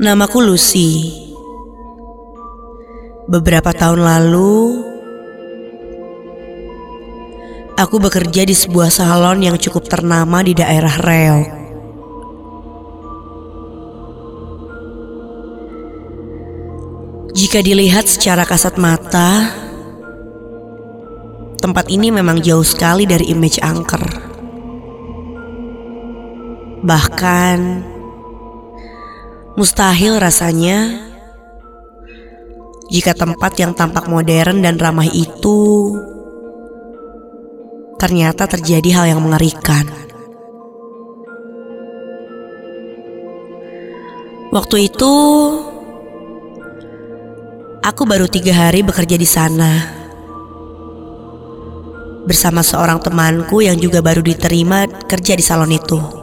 Namaku Lucy. Beberapa tahun lalu, aku bekerja di sebuah salon yang cukup ternama di daerah Reok. Jika dilihat secara kasat mata, tempat ini memang jauh sekali dari image angker. Bahkan, mustahil rasanya jika tempat yang tampak modern dan ramah itu ternyata terjadi hal yang mengerikan. Waktu itu, aku baru tiga hari bekerja di sana bersama seorang temanku yang juga baru diterima kerja di salon itu.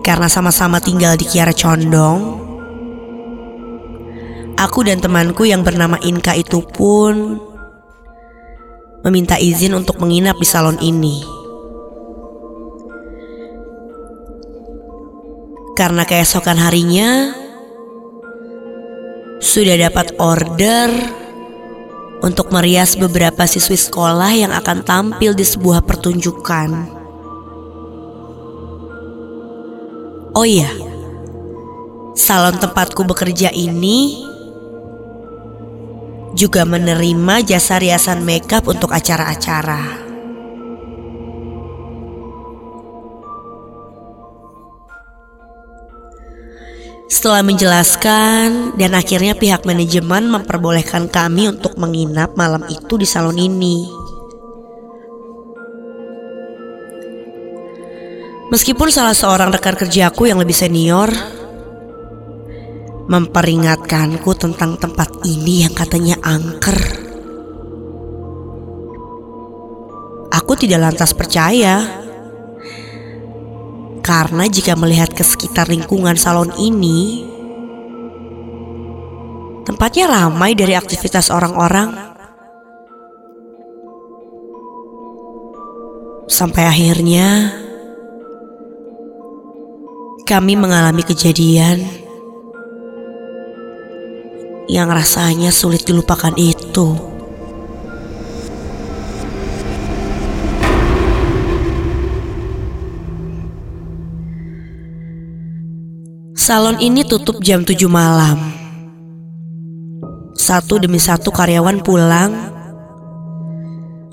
Karena sama-sama tinggal di Kiara Condong, aku dan temanku yang bernama Inka itu pun meminta izin untuk menginap di salon ini. Karena keesokan harinya sudah dapat order untuk merias beberapa siswi sekolah yang akan tampil di sebuah pertunjukan. Oh iya, salon tempatku bekerja ini juga menerima jasa riasan makeup untuk acara-acara. Setelah menjelaskan dan akhirnya pihak manajemen memperbolehkan kami untuk menginap malam itu di salon ini. Meskipun salah seorang rekan kerjaku yang lebih senior memperingatkanku tentang tempat ini yang katanya angker. Aku tidak lantas percaya. Karena jika melihat ke sekitar lingkungan salon ini, tempatnya ramai dari aktivitas orang-orang. Sampai akhirnya kami mengalami kejadian yang rasanya sulit dilupakan itu. Salon ini tutup jam 7 malam. Satu demi satu karyawan pulang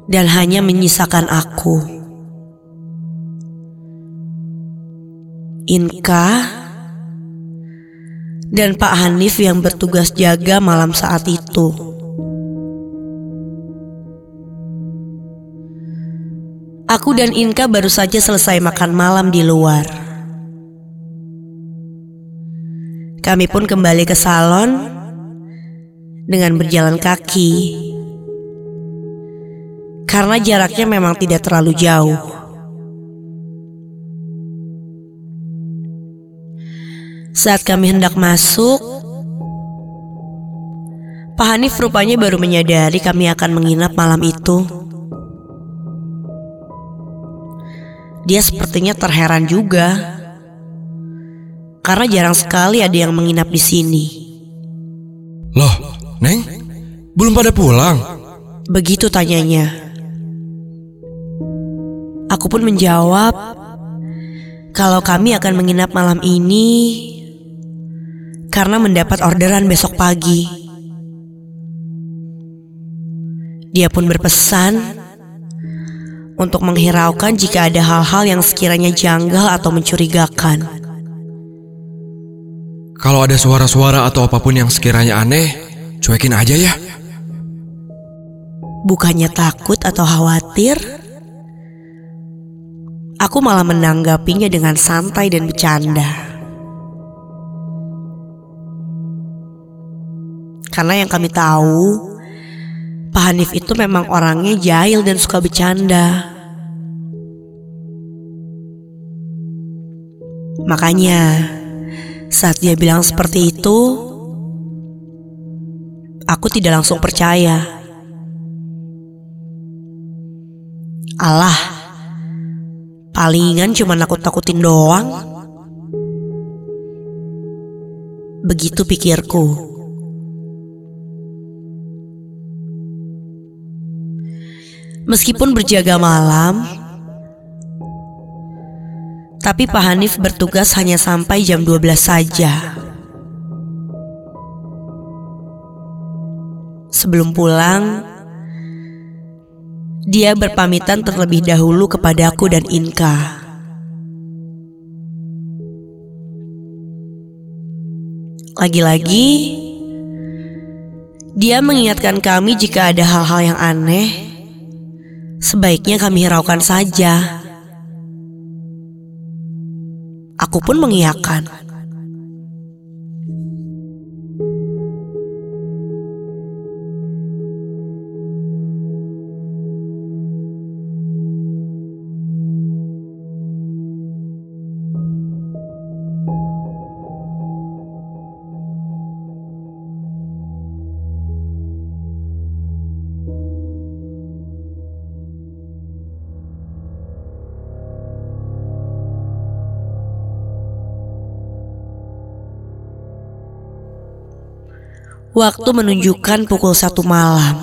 dan hanya menyisakan aku. Inka dan Pak Hanif yang bertugas jaga malam saat itu. Aku dan Inka baru saja selesai makan malam di luar. Kami pun kembali ke salon dengan berjalan kaki. Karena jaraknya memang tidak terlalu jauh. Saat kami hendak masuk, Pak Hanif rupanya baru menyadari kami akan menginap malam itu. Dia sepertinya terheran juga, karena jarang sekali ada yang menginap di sini. Loh, Neng, belum pada pulang? Begitu tanyanya. Aku pun menjawab, kalau kami akan menginap malam ini karena mendapat orderan besok pagi. Dia pun berpesan untuk menghiraukan jika ada hal-hal yang sekiranya janggal atau mencurigakan. Kalau ada suara-suara atau apa pun yang sekiranya aneh, cuekin aja ya. Bukannya takut atau khawatir, aku malah menanggapinya dengan santai dan bercanda. Karena yang kami tahu, Pak Hanif itu memang orangnya jahil dan suka bercanda. Makanya, saat dia bilang seperti itu, aku tidak langsung percaya. Allah, palingan cuma nakut-nakutin doang. Begitu pikirku. Meskipun berjaga malam, tapi Pak Hanif bertugas hanya sampai jam 12 saja. Sebelum pulang, dia berpamitan terlebih dahulu kepadaku dan Inka. Lagi-lagi, dia mengingatkan kami jika ada hal-hal yang aneh Sebaiknya kami hiraukan saja. Aku pun mengiyakan. Waktu menunjukkan pukul satu malam.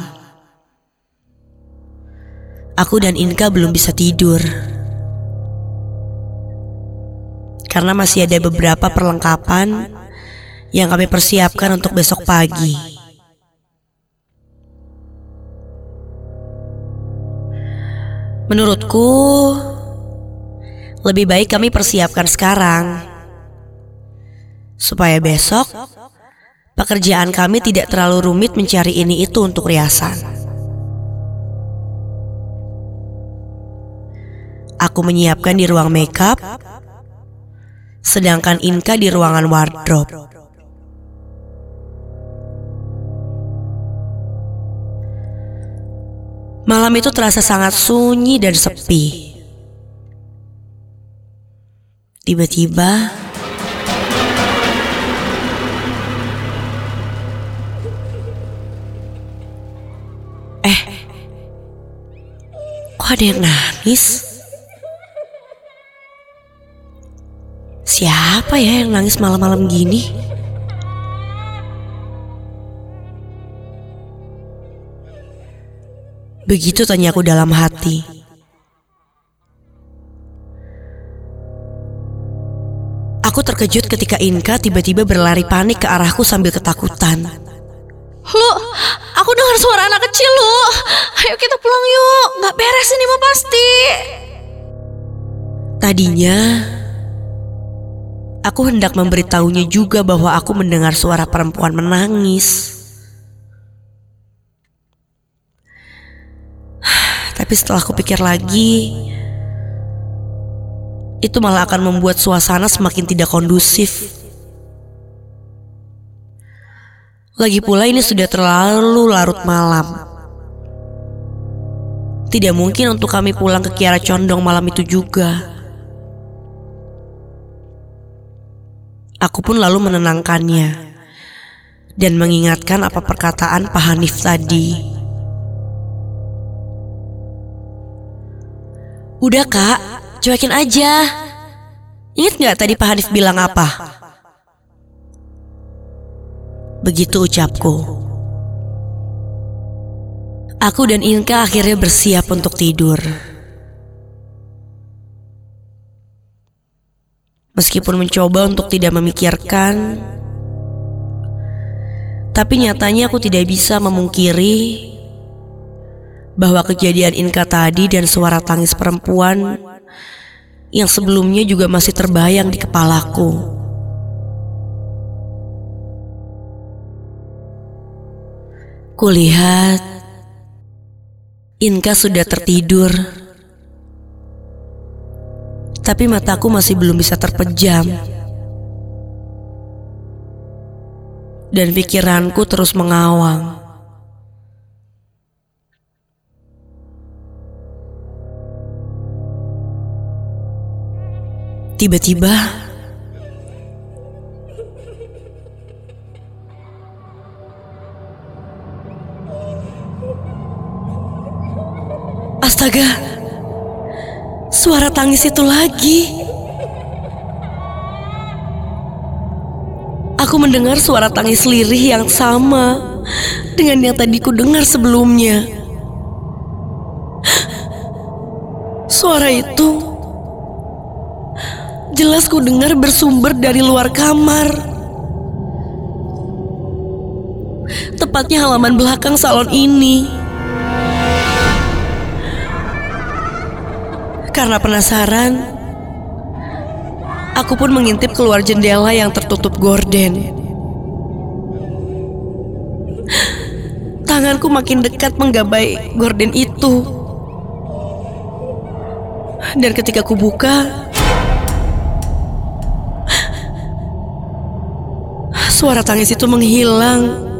Aku dan Inka belum bisa tidur. Karena masih ada beberapa perlengkapan yang kami persiapkan untuk besok pagi. Menurutku, lebih baik kami persiapkan sekarang supaya besok Pekerjaan kami tidak terlalu rumit mencari ini itu untuk riasan. Aku menyiapkan di ruang makeup, sedangkan Inka di ruangan wardrobe. Malam itu terasa sangat sunyi dan sepi. Tiba-tiba, Ada yang nangis? Siapa ya yang nangis malam-malam gini? Begitu tanya aku dalam hati. Aku terkejut ketika Inka tiba-tiba berlari panik ke arahku sambil ketakutan. Lu, aku dengar suara anak kecil lu. Ayo kita pulang yuk, nggak beres ini mah pasti. Tadinya, aku hendak memberitahunya juga bahwa aku mendengar suara perempuan menangis. Tapi setelah aku pikir lagi, itu malah akan membuat suasana semakin tidak kondusif. Lagi pula ini sudah terlalu larut malam. Tidak mungkin untuk kami pulang ke Kiara Condong malam itu juga. Aku pun lalu menenangkannya dan mengingatkan apa perkataan Pak Hanif tadi. Udah kak, cuekin aja. Ingat gak tadi Pak Hanif bilang apa? Begitu ucapku. Aku dan Inka akhirnya bersiap untuk tidur. Meskipun mencoba untuk tidak memikirkan, tapi nyatanya aku tidak bisa memungkiri bahwa kejadian Inka tadi dan suara tangis perempuan yang sebelumnya juga masih terbayang di kepalaku. Kulihat Inka sudah tertidur. Tapi mataku masih belum bisa terpejam. Dan pikiranku terus mengawang. Tiba-tiba suara tangis itu lagi. Aku mendengar suara tangis lirih yang sama dengan yang tadi ku dengar sebelumnya. Suara itu jelas ku dengar bersumber dari luar kamar. Tepatnya halaman belakang salon ini. Karena penasaran, aku pun mengintip keluar jendela yang tertutup gorden. Tanganku makin dekat menggabai gorden itu. Dan ketika ku buka, suara tangis itu menghilang.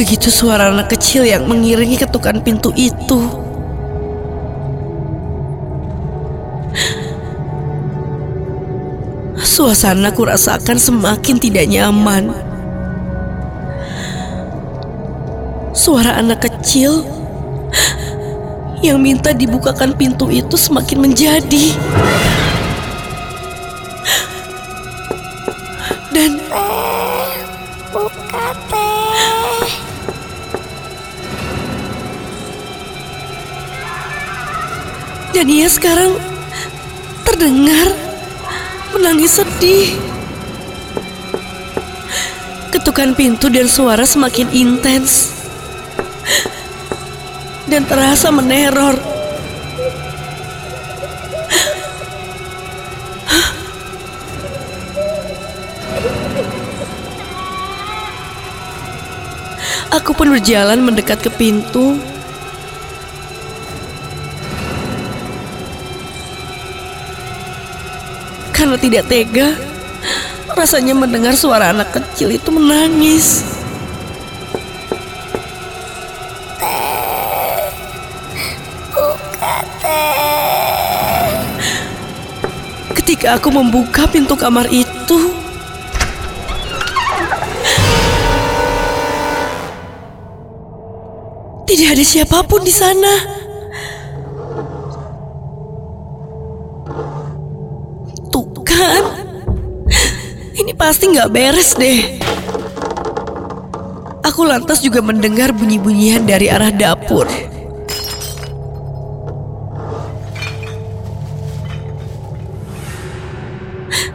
Begitu suara anak kecil yang mengiringi ketukan pintu itu. Suasana ku rasakan semakin tidak nyaman. Suara anak kecil yang minta dibukakan pintu itu semakin menjadi. Dan Dan ia sekarang terdengar menangis sedih. Ketukan pintu dan suara semakin intens. Dan terasa meneror. Aku pun berjalan mendekat ke pintu karena tidak tega. Rasanya mendengar suara anak kecil itu menangis. Ketika aku membuka pintu kamar itu, tidak ada siapa pun di sana. Pasti nggak beres deh. Aku lantas juga mendengar bunyi-bunyian dari arah dapur.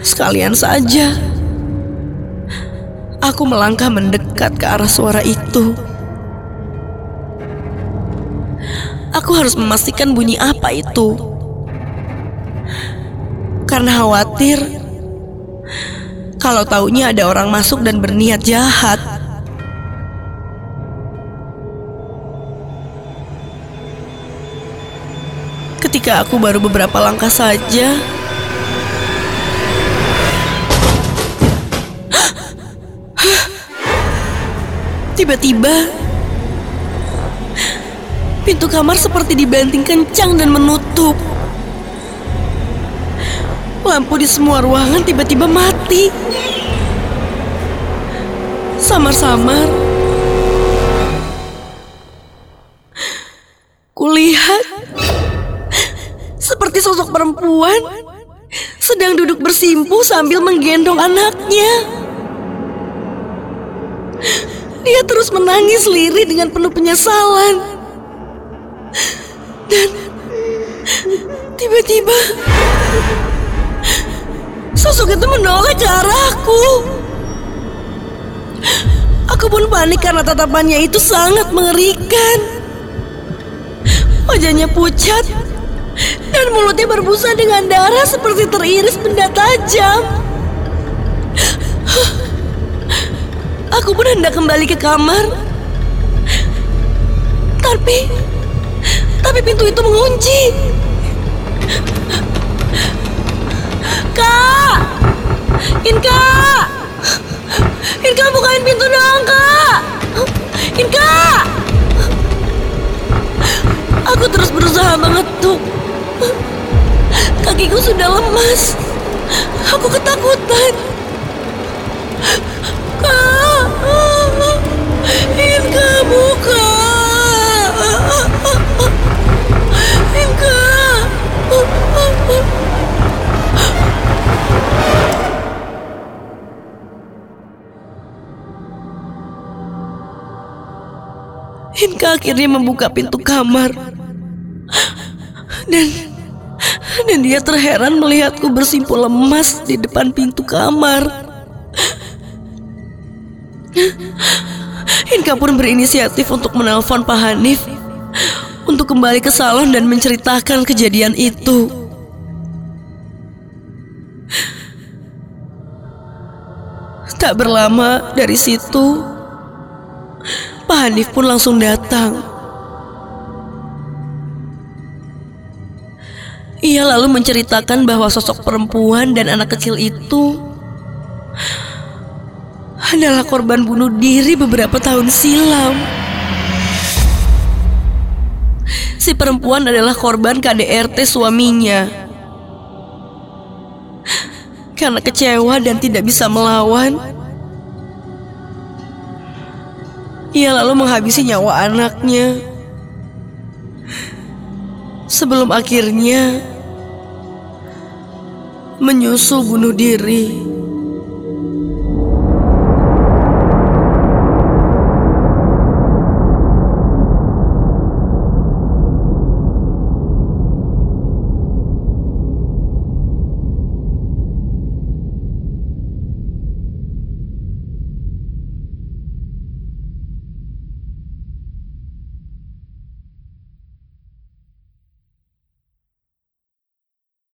Sekalian saja, aku melangkah mendekat ke arah suara itu. Aku harus memastikan bunyi apa itu. Karena khawatir kalau taunya ada orang masuk dan berniat jahat. Ketika aku baru beberapa langkah saja, tiba-tiba pintu kamar seperti dibanting kencang dan menutup. Lampu di semua ruangan tiba-tiba mati. Samar-samar, kulihat seperti sosok perempuan sedang duduk bersimpuh sambil menggendong anaknya. Dia terus menangis lirih dengan penuh penyesalan. Dan tiba-tiba sosok itu menoleh ke arahku. Aku pun panik karena tatapannya itu sangat mengerikan. Wajahnya pucat dan mulutnya berbusa dengan darah seperti teriris benda tajam. Aku pun hendak kembali ke kamar. Tapi tapi pintu itu mengunci. Kak! Inka! Inka bukain pintu dong, Kak! Inka! Aku terus berusaha mengetuk. Kakiku sudah lemas. Aku ketakutan. Kak, Inka buka. Inka. Inka akhirnya membuka pintu kamar. Dan dan dia terheran melihatku bersimpul lemas di depan pintu kamar. Inka pun berinisiatif untuk menelpon Pak Hanif untuk kembali ke salon dan menceritakan kejadian itu. Tak berlama dari situ, Pak Hanif pun langsung datang. Ia lalu menceritakan bahwa sosok perempuan dan anak kecil itu adalah korban bunuh diri beberapa tahun silam. Si perempuan adalah korban KDRT suaminya. Karena kecewa dan tidak bisa melawan, ia lalu menghabisi nyawa anaknya. Sebelum akhirnya menyusul bunuh diri.